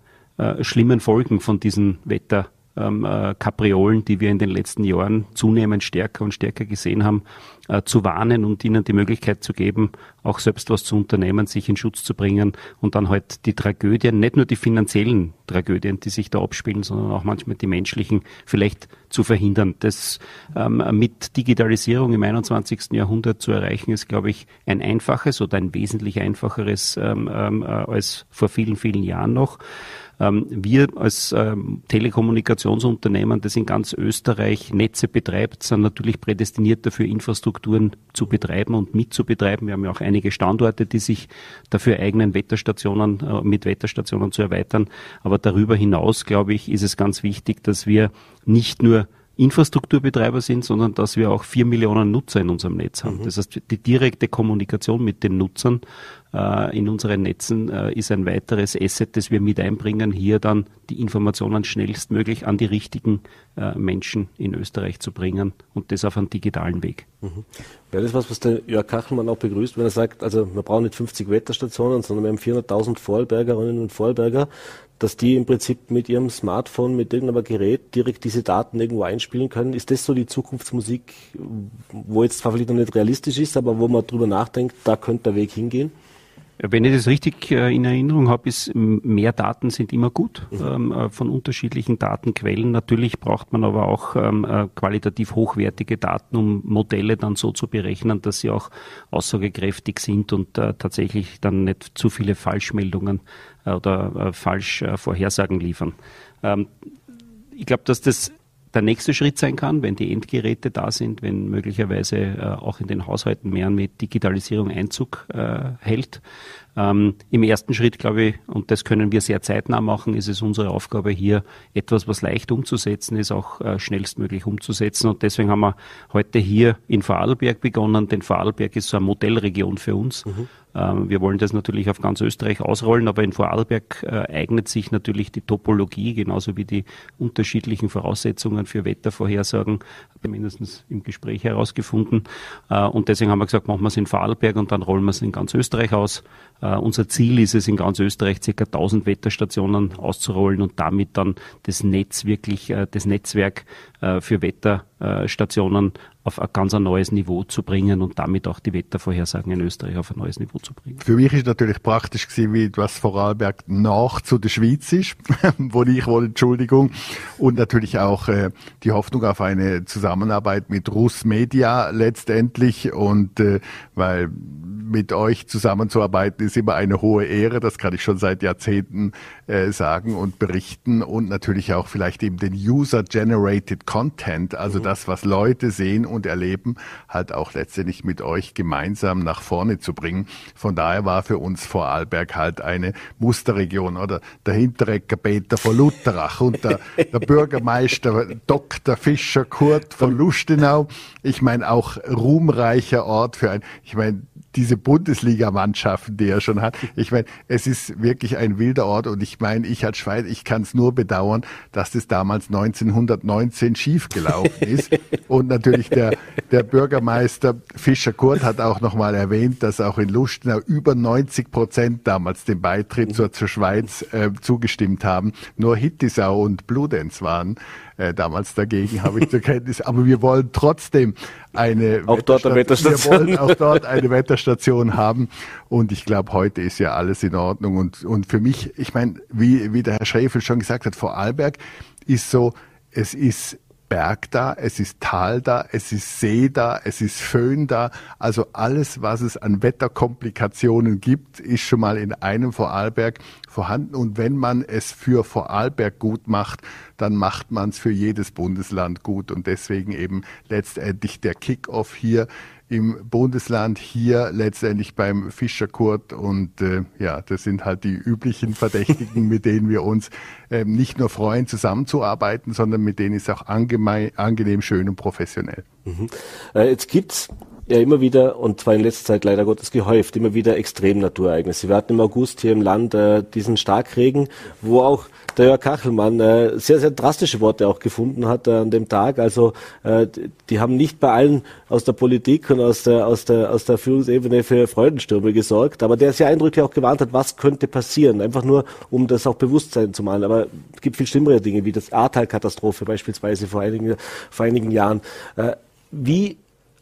Speaker 4: schlimmen Folgen von diesen Wetter ähm, äh, Kapriolen, die wir in den letzten Jahren zunehmend stärker und stärker gesehen haben, äh, zu warnen und ihnen die Möglichkeit zu geben, auch selbst was zu unternehmen, sich in Schutz zu bringen und dann halt die Tragödien, nicht nur die finanziellen Tragödien, die sich da abspielen, sondern auch manchmal die menschlichen vielleicht zu verhindern. Das ähm, mit Digitalisierung im 21. Jahrhundert zu erreichen, ist, glaube ich, ein einfaches oder ein wesentlich einfacheres ähm, ähm, äh, als vor vielen, vielen Jahren noch. Ähm, wir als ähm, Telekommunikationsunternehmen, das in ganz Österreich Netze betreibt, sind natürlich prädestiniert dafür, Infrastrukturen zu betreiben und mitzubetreiben. Wir haben ja auch einige Standorte, die sich dafür eignen, Wetterstationen, äh, mit Wetterstationen zu erweitern. Aber darüber hinaus, glaube ich, ist es ganz wichtig, dass wir nicht nur Infrastrukturbetreiber sind, sondern dass wir auch vier Millionen Nutzer in unserem Netz haben. Mhm. Das heißt, die direkte Kommunikation mit den Nutzern äh, in unseren Netzen äh, ist ein weiteres Asset, das wir mit einbringen, hier dann die Informationen schnellstmöglich an die richtigen äh, Menschen in Österreich zu bringen und das auf einem digitalen Weg.
Speaker 2: Mhm. Wäre das was, was der Jörg Kachelmann auch begrüßt, wenn er sagt, also wir brauchen nicht 50 Wetterstationen, sondern wir haben 400.000 Vorarlbergerinnen und Vorarlberger, dass die im Prinzip mit ihrem Smartphone, mit irgendeinem Gerät direkt diese Daten irgendwo einspielen können. Ist das so die Zukunftsmusik, wo jetzt zwar vielleicht noch nicht realistisch ist, aber wo man drüber nachdenkt, da könnte der Weg hingehen?
Speaker 4: Wenn ich das richtig äh, in Erinnerung habe, ist mehr Daten sind immer gut mhm. ähm, äh, von unterschiedlichen Datenquellen. Natürlich braucht man aber auch ähm, äh, qualitativ hochwertige Daten, um Modelle dann so zu berechnen, dass sie auch aussagekräftig sind und tatsächlich dann nicht zu viele Falschmeldungen oder äh, Falschvorhersagen liefern. Ähm, ich glaube, dass das der nächste Schritt sein kann, wenn die Endgeräte da sind, wenn möglicherweise äh, auch in den Haushalten mehr mit Digitalisierung Einzug äh, hält. Ähm, Im ersten Schritt, glaube ich, und das können wir sehr zeitnah machen, ist es unsere Aufgabe hier, etwas, was leicht umzusetzen ist, auch äh, schnellstmöglich umzusetzen. Und deswegen haben wir heute hier in Vorarlberg begonnen, denn Vorarlberg ist so eine Modellregion für uns. Mhm. Ähm, wir wollen das natürlich auf ganz Österreich ausrollen, aber in Vorarlberg äh, eignet sich natürlich die Topologie genauso wie die unterschiedlichen Voraussetzungen für Wettervorhersagen, mindestens im Gespräch herausgefunden. Äh, und deswegen haben wir gesagt, machen wir es in Vorarlberg und dann rollen wir es in ganz Österreich aus. Uh, unser Ziel ist es, in ganz Österreich ca. 1000 Wetterstationen auszurollen und damit dann das Netz wirklich, uh, das Netzwerk uh, für Wetterstationen auf ein ganz ein neues Niveau zu bringen und damit auch die Wettervorhersagen in Österreich auf ein neues Niveau zu bringen.
Speaker 5: Für mich ist natürlich praktisch gewesen, wie was Vorarlberg nach zu der Schweiz ist, wo ich wohl Entschuldigung und natürlich auch äh, die Hoffnung auf eine Zusammenarbeit mit Russ Media letztendlich und äh, weil mit euch zusammenzuarbeiten ist immer eine hohe Ehre. Das kann ich schon seit Jahrzehnten äh, sagen und berichten und natürlich auch vielleicht eben den User-Generated Content, also mhm. Das, was Leute sehen und erleben, halt auch letztendlich mit euch gemeinsam nach vorne zu bringen. Von daher war für uns Vorarlberg halt eine Musterregion oder der Hinterecker Peter von Lutherach und der, der Bürgermeister Dr. Fischer Kurt von Lustenau. Ich meine auch ruhmreicher Ort für ein, ich meine, diese Bundesligamannschaften, die er schon hat. Ich meine, es ist wirklich ein wilder Ort und ich meine, ich als Schweiz, ich kann es nur bedauern, dass das damals 1919 schiefgelaufen ist. und natürlich der, der Bürgermeister Fischer Kurt hat auch nochmal erwähnt, dass auch in Lustenau über 90 Prozent damals dem Beitritt zur, zur Schweiz äh, zugestimmt haben. Nur Hittisau und Bludenz waren äh, damals dagegen, habe ich zur Kenntnis. Aber wir wollen trotzdem eine
Speaker 2: auch dort eine Wetterstation.
Speaker 5: Wir wollen auch dort eine Wetterstation haben. Und ich glaube, heute ist ja alles in Ordnung. Und, und für mich, ich meine, wie, wie der Herr Schäfel schon gesagt hat, Vorarlberg ist so, es ist Berg da, es ist Tal da, es ist See da, es ist Föhn da. Also alles, was es an Wetterkomplikationen gibt, ist schon mal in einem Vorarlberg vorhanden. Und wenn man es für Vorarlberg gut macht, dann macht man es für jedes Bundesland gut. Und deswegen eben letztendlich der Kickoff hier im Bundesland hier letztendlich beim Fischerkurt und äh, ja, das sind halt die üblichen Verdächtigen, mit denen wir uns äh, nicht nur freuen, zusammenzuarbeiten, sondern mit denen ist auch angenehm, schön und professionell.
Speaker 2: Mhm. Äh, jetzt gibt's ja immer wieder, und zwar in letzter Zeit leider Gottes gehäuft, immer wieder Extremnaturereignisse. Wir hatten im August hier im Land äh, diesen Starkregen, wo auch der Jörg Kachelmann äh, sehr, sehr drastische Worte auch gefunden hat äh, an dem Tag. Also äh, die haben nicht bei allen aus der Politik und aus der, aus der, aus der Führungsebene für Freudenstürme gesorgt, aber der sehr eindrücklich auch gewarnt hat, was könnte passieren. Einfach nur, um das auch Bewusstsein zu malen. Aber es gibt viel schlimmere Dinge, wie das Ahrtal-Katastrophe beispielsweise vor einigen, vor einigen Jahren. Äh, wie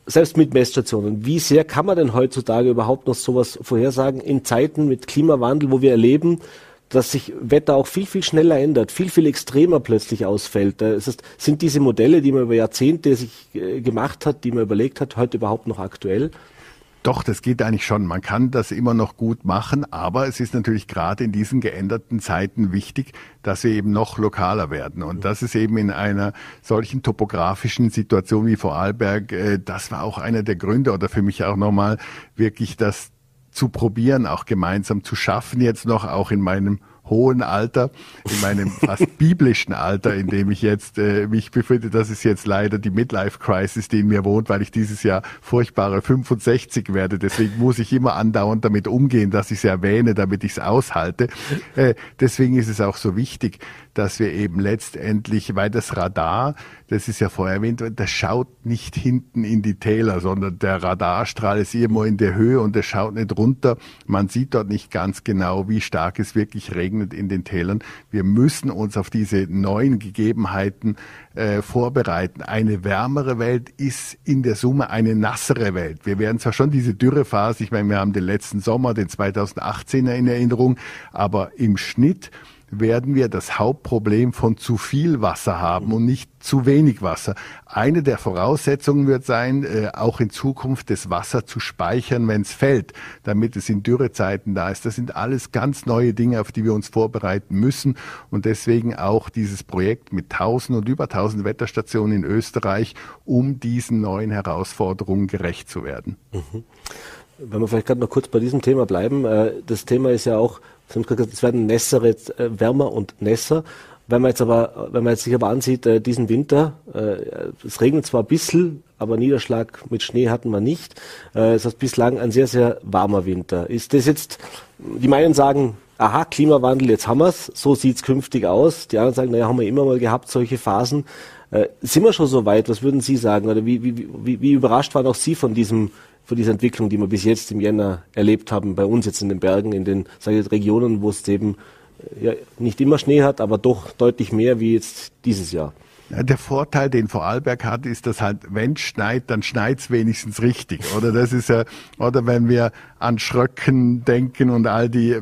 Speaker 2: selbst mit Messstationen, wie sehr kann man denn heutzutage überhaupt noch sowas vorhersagen in Zeiten mit Klimawandel, wo wir erleben, dass sich Wetter auch viel, viel schneller ändert, viel, viel extremer plötzlich ausfällt. Das heißt, sind diese Modelle, die man über Jahrzehnte sich äh, gemacht hat, die man überlegt hat, heute überhaupt noch aktuell?
Speaker 5: Doch, das geht eigentlich schon. Man kann das immer noch gut machen, aber es ist natürlich gerade in diesen geänderten Zeiten wichtig, dass wir eben noch lokaler werden. Und das ist eben in einer solchen topografischen Situation wie Vorarlberg, äh, das war auch einer der Gründe oder für mich auch nochmal wirklich das zu probieren, auch gemeinsam zu schaffen, jetzt noch auch in meinem hohen Alter, in meinem fast biblischen Alter, in dem ich jetzt äh, mich befinde. Das ist jetzt leider die Midlife-Crisis, die in mir wohnt, weil ich dieses Jahr furchtbare 65 werde. Deswegen muss ich immer andauernd damit umgehen, dass ich es erwähne, damit ich es aushalte. Äh, deswegen ist es auch so wichtig, dass wir eben letztendlich, weil das Radar, das ist ja vorher erwähnt, das schaut nicht hinten in die Täler, sondern der Radarstrahl ist immer in der Höhe und es schaut nicht runter. Man sieht dort nicht ganz genau, wie stark es wirklich regnet in den Tälern. Wir müssen uns auf diese neuen Gegebenheiten äh, vorbereiten. Eine wärmere Welt ist in der Summe eine nassere Welt. Wir werden zwar schon diese Dürrephase, ich meine, wir haben den letzten Sommer, den 2018er in Erinnerung, aber im Schnitt werden wir das Hauptproblem von zu viel Wasser haben und nicht zu wenig Wasser. Eine der Voraussetzungen wird sein, äh, auch in Zukunft das Wasser zu speichern, wenn es fällt, damit es in Dürrezeiten da ist. Das sind alles ganz neue Dinge, auf die wir uns vorbereiten müssen und deswegen auch dieses Projekt mit 1000 und über 1000 Wetterstationen in Österreich, um diesen neuen Herausforderungen gerecht zu werden. Mhm.
Speaker 2: Wenn wir vielleicht gerade noch kurz bei diesem Thema bleiben, äh, das Thema ist ja auch, es werden nässere, äh, wärmer und nässer. Wenn man jetzt aber, wenn man jetzt sich aber ansieht, äh, diesen Winter, es regnet zwar ein bisschen, aber Niederschlag mit Schnee hatten wir nicht. Es ist bislang ein sehr, sehr warmer Winter. Ist das jetzt, die meinen sagen, aha, Klimawandel, jetzt haben wir's, so sieht's künftig aus. Die anderen sagen, naja, haben wir immer mal gehabt, solche Phasen. sind wir schon so weit? Was würden Sie sagen? Oder wie, wie, wie, wie überrascht waren auch Sie von diesem von dieser Entwicklung, die wir bis jetzt im Jänner erlebt haben, bei uns jetzt in den Bergen, in den ich, Regionen, wo es eben äh, ja, nicht immer Schnee hat, aber doch deutlich mehr wie jetzt dieses Jahr.
Speaker 5: Ja, der Vorteil, den Vorarlberg hat, ist, dass halt, wenn es schneit, dann schneit's wenigstens richtig. Oder das ist ja, oder wenn wir an Schröcken denken und all die,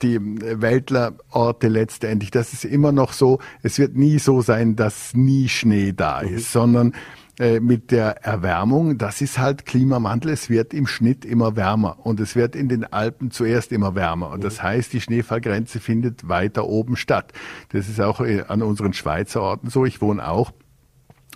Speaker 5: die Weltlerorte letztendlich, das ist immer noch so, es wird nie so sein, dass nie Schnee da ist, mhm. sondern äh, mit der Erwärmung, das ist halt Klimawandel. Es wird im Schnitt immer wärmer und es wird in den Alpen zuerst immer wärmer. Und das heißt, die Schneefallgrenze findet weiter oben statt. Das ist auch äh, an unseren Schweizer Orten so. Ich wohne auch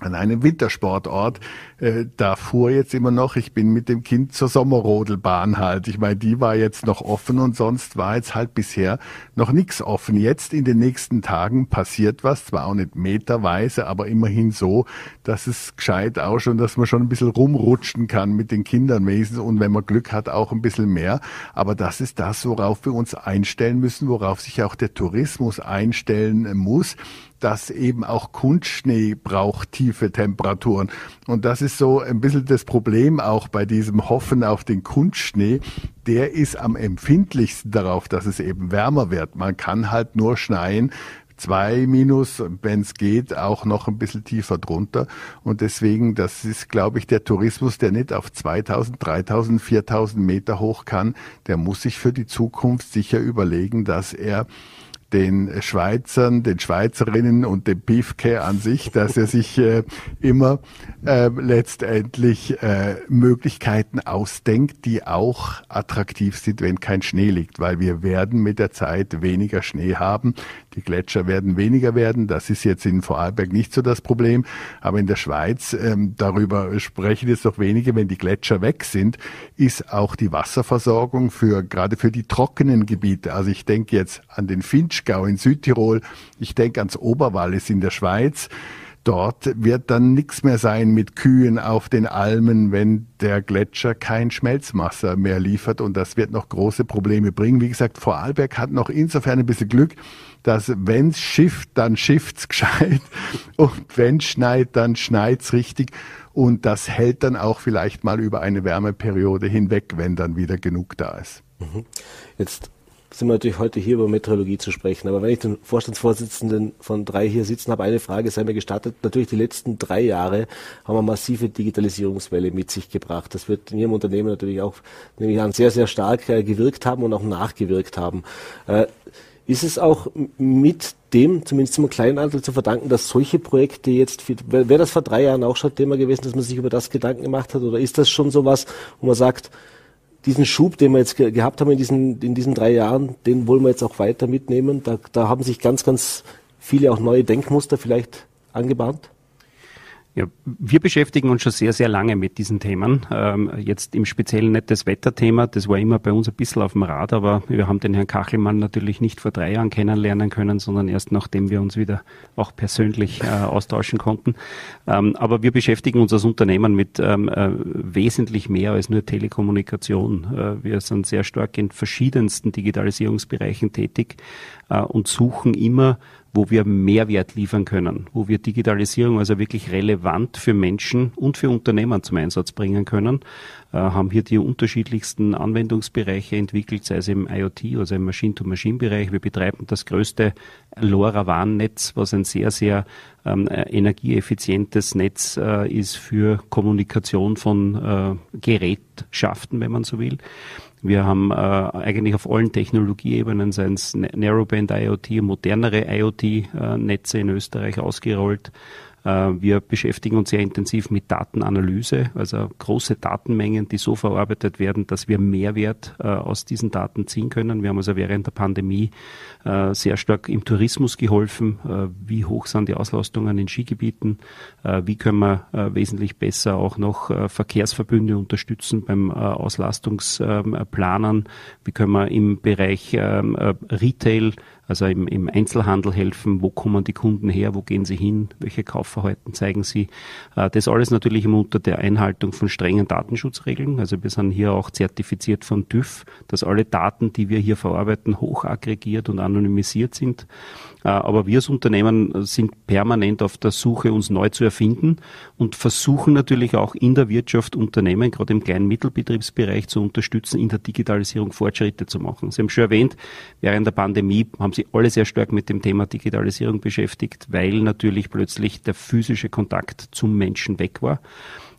Speaker 5: an einem Wintersportort. Äh, da fuhr jetzt immer noch, ich bin mit dem Kind zur Sommerrodelbahn halt. Ich meine, die war jetzt noch offen und sonst war jetzt halt bisher noch nichts offen. Jetzt in den nächsten Tagen passiert was, zwar auch nicht meterweise, aber immerhin so, dass es gescheit auch schon, dass man schon ein bisschen rumrutschen kann mit den Kindern wenigstens und wenn man Glück hat, auch ein bisschen mehr. Aber das ist das, worauf wir uns einstellen müssen, worauf sich auch der Tourismus einstellen muss dass eben auch Kunstschnee braucht tiefe Temperaturen. Und das ist so ein bisschen das Problem auch bei diesem Hoffen auf den Kunstschnee. Der ist am empfindlichsten darauf, dass es eben wärmer wird. Man kann halt nur schneien, zwei minus, wenn es geht, auch noch ein bisschen tiefer drunter. Und deswegen, das ist, glaube ich, der Tourismus, der nicht auf 2000, 3000, 4000 Meter hoch kann, der muss sich für die Zukunft sicher überlegen, dass er den Schweizern, den Schweizerinnen und dem Pifke an sich, dass er sich äh, immer äh, letztendlich äh, Möglichkeiten ausdenkt, die auch attraktiv sind, wenn kein Schnee liegt, weil wir werden mit der Zeit weniger Schnee haben. Die Gletscher werden weniger werden. Das ist jetzt in Vorarlberg nicht so das Problem. Aber in der Schweiz, ähm, darüber sprechen jetzt noch wenige, wenn die Gletscher weg sind, ist auch die Wasserversorgung für, gerade für die trockenen Gebiete. Also ich denke jetzt an den Finchgau in Südtirol. Ich denke ans Oberwallis in der Schweiz. Dort wird dann nichts mehr sein mit Kühen auf den Almen, wenn der Gletscher kein Schmelzwasser mehr liefert. Und das wird noch große Probleme bringen. Wie gesagt, Vorarlberg hat noch insofern ein bisschen Glück, dass wenn's schifft, dann schifft's gescheit und wenn schneit, dann schneit's richtig und das hält dann auch vielleicht mal über eine Wärmeperiode hinweg, wenn dann wieder genug da ist.
Speaker 2: Mhm. Jetzt sind wir natürlich heute hier über Meteorologie zu sprechen. Aber wenn ich den Vorstandsvorsitzenden von drei hier sitzen habe, eine Frage sei mir gestattet. Natürlich die letzten drei Jahre haben wir massive Digitalisierungswelle mit sich gebracht. Das wird in Ihrem Unternehmen natürlich auch, nehme ich an, sehr, sehr stark äh, gewirkt haben und auch nachgewirkt haben. Äh, ist es auch mit dem, zumindest zum kleinen Anteil zu verdanken, dass solche Projekte jetzt, wäre das vor drei Jahren auch schon Thema gewesen, dass man sich über das Gedanken gemacht hat? Oder ist das schon sowas, wo man sagt, diesen Schub, den wir jetzt ge gehabt haben in diesen, in diesen drei Jahren, den wollen wir jetzt auch weiter mitnehmen? Da, da haben sich ganz, ganz viele auch neue Denkmuster vielleicht angebahnt?
Speaker 4: Ja, wir beschäftigen uns schon sehr, sehr lange mit diesen Themen. Ähm, jetzt im Speziellen nicht das Wetterthema, das war immer bei uns ein bisschen auf dem Rad, aber wir haben den Herrn Kachelmann natürlich nicht vor drei Jahren kennenlernen können, sondern erst nachdem wir uns wieder auch persönlich äh, austauschen konnten. Ähm, aber wir beschäftigen uns als Unternehmen mit ähm, äh, wesentlich mehr als nur Telekommunikation. Äh, wir sind sehr stark in verschiedensten Digitalisierungsbereichen tätig äh, und suchen immer wo wir Mehrwert liefern können, wo wir Digitalisierung also wirklich relevant für Menschen und für Unternehmen zum Einsatz bringen können, äh, haben hier die unterschiedlichsten Anwendungsbereiche entwickelt, sei es im IoT, also im Machine-to-Machine-Bereich. Wir betreiben das größte LoRaWAN-Netz, was ein sehr, sehr ähm, äh, energieeffizientes Netz äh, ist für Kommunikation von äh, Gerätschaften, wenn man so will. Wir haben äh, eigentlich auf allen Technologieebenen, seien es Narrowband IoT, modernere IoT-Netze in Österreich ausgerollt. Äh, wir beschäftigen uns sehr intensiv mit Datenanalyse, also große Datenmengen, die so verarbeitet werden, dass wir Mehrwert äh, aus diesen Daten ziehen können. Wir haben also während der Pandemie äh, sehr stark im Tourismus geholfen. Wie hoch sind die Auslastungen in Skigebieten? Wie können wir wesentlich besser auch noch Verkehrsverbünde unterstützen beim Auslastungsplanern? Wie können wir im Bereich ähm, Retail also im, im Einzelhandel helfen, wo kommen die Kunden her, wo gehen sie hin, welche Kaufverhalten zeigen sie. Äh, das alles natürlich immer unter der Einhaltung von strengen Datenschutzregeln. Also wir sind hier auch zertifiziert von TÜV, dass alle Daten, die wir hier verarbeiten, hoch aggregiert und anonymisiert sind. Äh, aber wir als Unternehmen sind permanent auf der Suche, uns neu zu erfinden und versuchen natürlich auch in der Wirtschaft Unternehmen, gerade im kleinen Mittelbetriebsbereich, zu unterstützen, in der Digitalisierung Fortschritte zu machen. Sie haben schon erwähnt, während der Pandemie haben sie alle sehr stark mit dem Thema Digitalisierung beschäftigt, weil natürlich plötzlich der physische Kontakt zum Menschen weg war.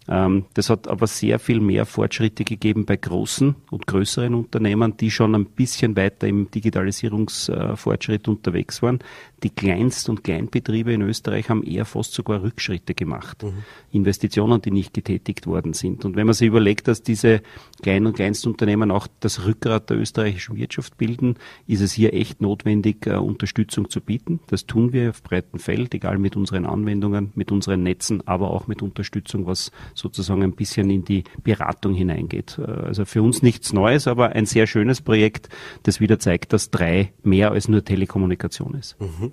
Speaker 4: Ähm, das hat aber sehr viel mehr Fortschritte gegeben bei großen und größeren Unternehmen, die schon ein bisschen weiter im Digitalisierungsfortschritt unterwegs waren. Die Kleinst- und Kleinbetriebe in Österreich haben eher fast sogar Rückschritte gemacht. Mhm. Investitionen, die nicht getätigt worden sind. Und wenn man sich überlegt, dass diese Klein- und Kleinstunternehmen auch das Rückgrat der österreichischen Wirtschaft bilden, ist es hier echt notwendig, äh, Unterstützung zu bieten. Das tun wir auf breitem Feld, egal mit unseren Anwendungen, mit unseren Netzen, aber auch mit Unterstützung, was sozusagen ein bisschen in die Beratung hineingeht. Äh, also für uns nichts Neues, aber ein sehr schönes Projekt, das wieder zeigt, dass drei mehr als nur Telekommunikation ist. Mhm.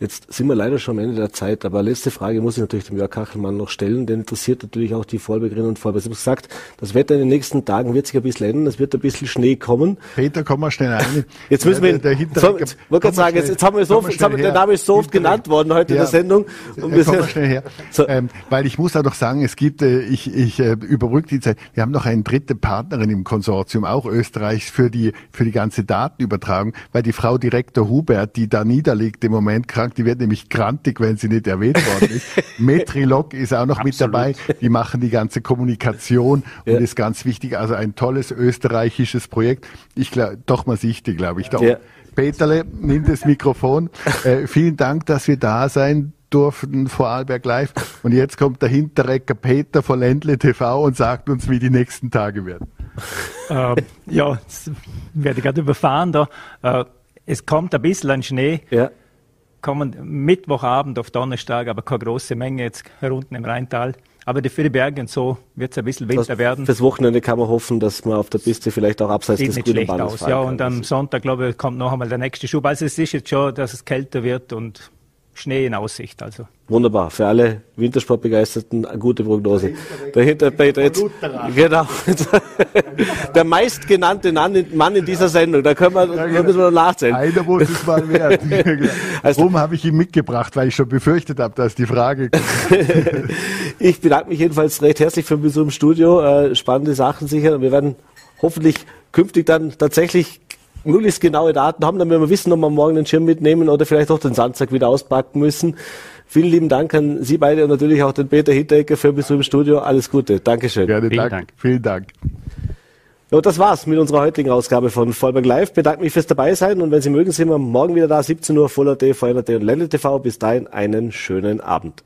Speaker 2: Jetzt sind wir leider schon am Ende der Zeit, aber letzte Frage muss ich natürlich dem Jörg Kachelmann noch stellen, denn interessiert natürlich auch die Vorbergerinnen und Vorberger. Sie haben gesagt, das Wetter in den nächsten Tagen wird sich ein bisschen ändern, es wird ein bisschen Schnee kommen.
Speaker 5: Peter, komm mal schnell rein.
Speaker 2: Jetzt müssen wir, ihn, der, der so, ich wollte gerade sagen, jetzt, jetzt haben wir so, jetzt haben, der Name ist so oft genannt worden heute ja, in der Sendung.
Speaker 5: Und komm mal schnell her. So. Ähm, weil ich muss auch noch sagen, es gibt, äh, ich, ich äh, überbrücke die Zeit, wir haben noch eine dritte Partnerin im Konsortium, auch Österreichs, für die, für die ganze Datenübertragung, weil die Frau Direktor Hubert, die da niederliegt im Moment krank, die wird nämlich grantig, wenn sie nicht erwähnt worden ist. Metrilog ist auch noch Absolut. mit dabei. Die machen die ganze Kommunikation und ist ganz wichtig. Also ein tolles österreichisches Projekt. Ich glaube, doch mal sichtig, glaube ich. Ja. Peterle, nimm das Mikrofon. Äh, vielen Dank, dass wir da sein durften vor Alberg Live. Und jetzt kommt der Hinterrecker Peter von Ländle TV und sagt uns, wie die nächsten Tage werden.
Speaker 3: Äh, ja, werde gerade überfahren da. Äh, es kommt ein bisschen an Schnee. Ja kommen Mittwochabend auf Donnerstag, aber keine große Menge jetzt herunten im Rheintal. Aber für die Berge und so wird es ein bisschen winter das, werden.
Speaker 2: Fürs Wochenende kann man hoffen, dass man auf der Piste vielleicht auch abseits
Speaker 3: Sieht des nicht schlecht aus. Ja, und am Sonntag, glaube ich, kommt noch einmal der nächste Schub. Also es ist jetzt schon, dass es kälter wird und Schnee in Aussicht. Also.
Speaker 2: Wunderbar. Für alle Wintersportbegeisterten eine gute Prognose. Dahinter Peter jetzt. Genau. Der meistgenannte Mann in dieser Sendung. Da können wir, da müssen wir noch nachzählen.
Speaker 5: Einer muss es mal werden. also, Warum habe ich ihn mitgebracht? Weil ich schon befürchtet habe, dass die Frage kommt.
Speaker 2: ich bedanke mich jedenfalls recht herzlich für den Besuch im Studio. Äh, spannende Sachen sicher. Wir werden hoffentlich künftig dann tatsächlich möglichst genaue Daten haben, damit wir wissen, ob wir morgen den Schirm mitnehmen oder vielleicht auch den Sandsack wieder auspacken müssen. Vielen lieben Dank an Sie beide und natürlich auch den Peter Hittecker für Besuch im Studio. Alles Gute. Dankeschön.
Speaker 5: Gerne, Vielen Dank. Dank. Vielen Dank.
Speaker 2: Ja, das war's mit unserer heutigen Ausgabe von Vollberg Live. Bedanke mich fürs dabei sein und wenn Sie mögen, sind wir morgen wieder da, 17 Uhr, Voller TV, und Ländle TV. Bis dahin einen schönen Abend.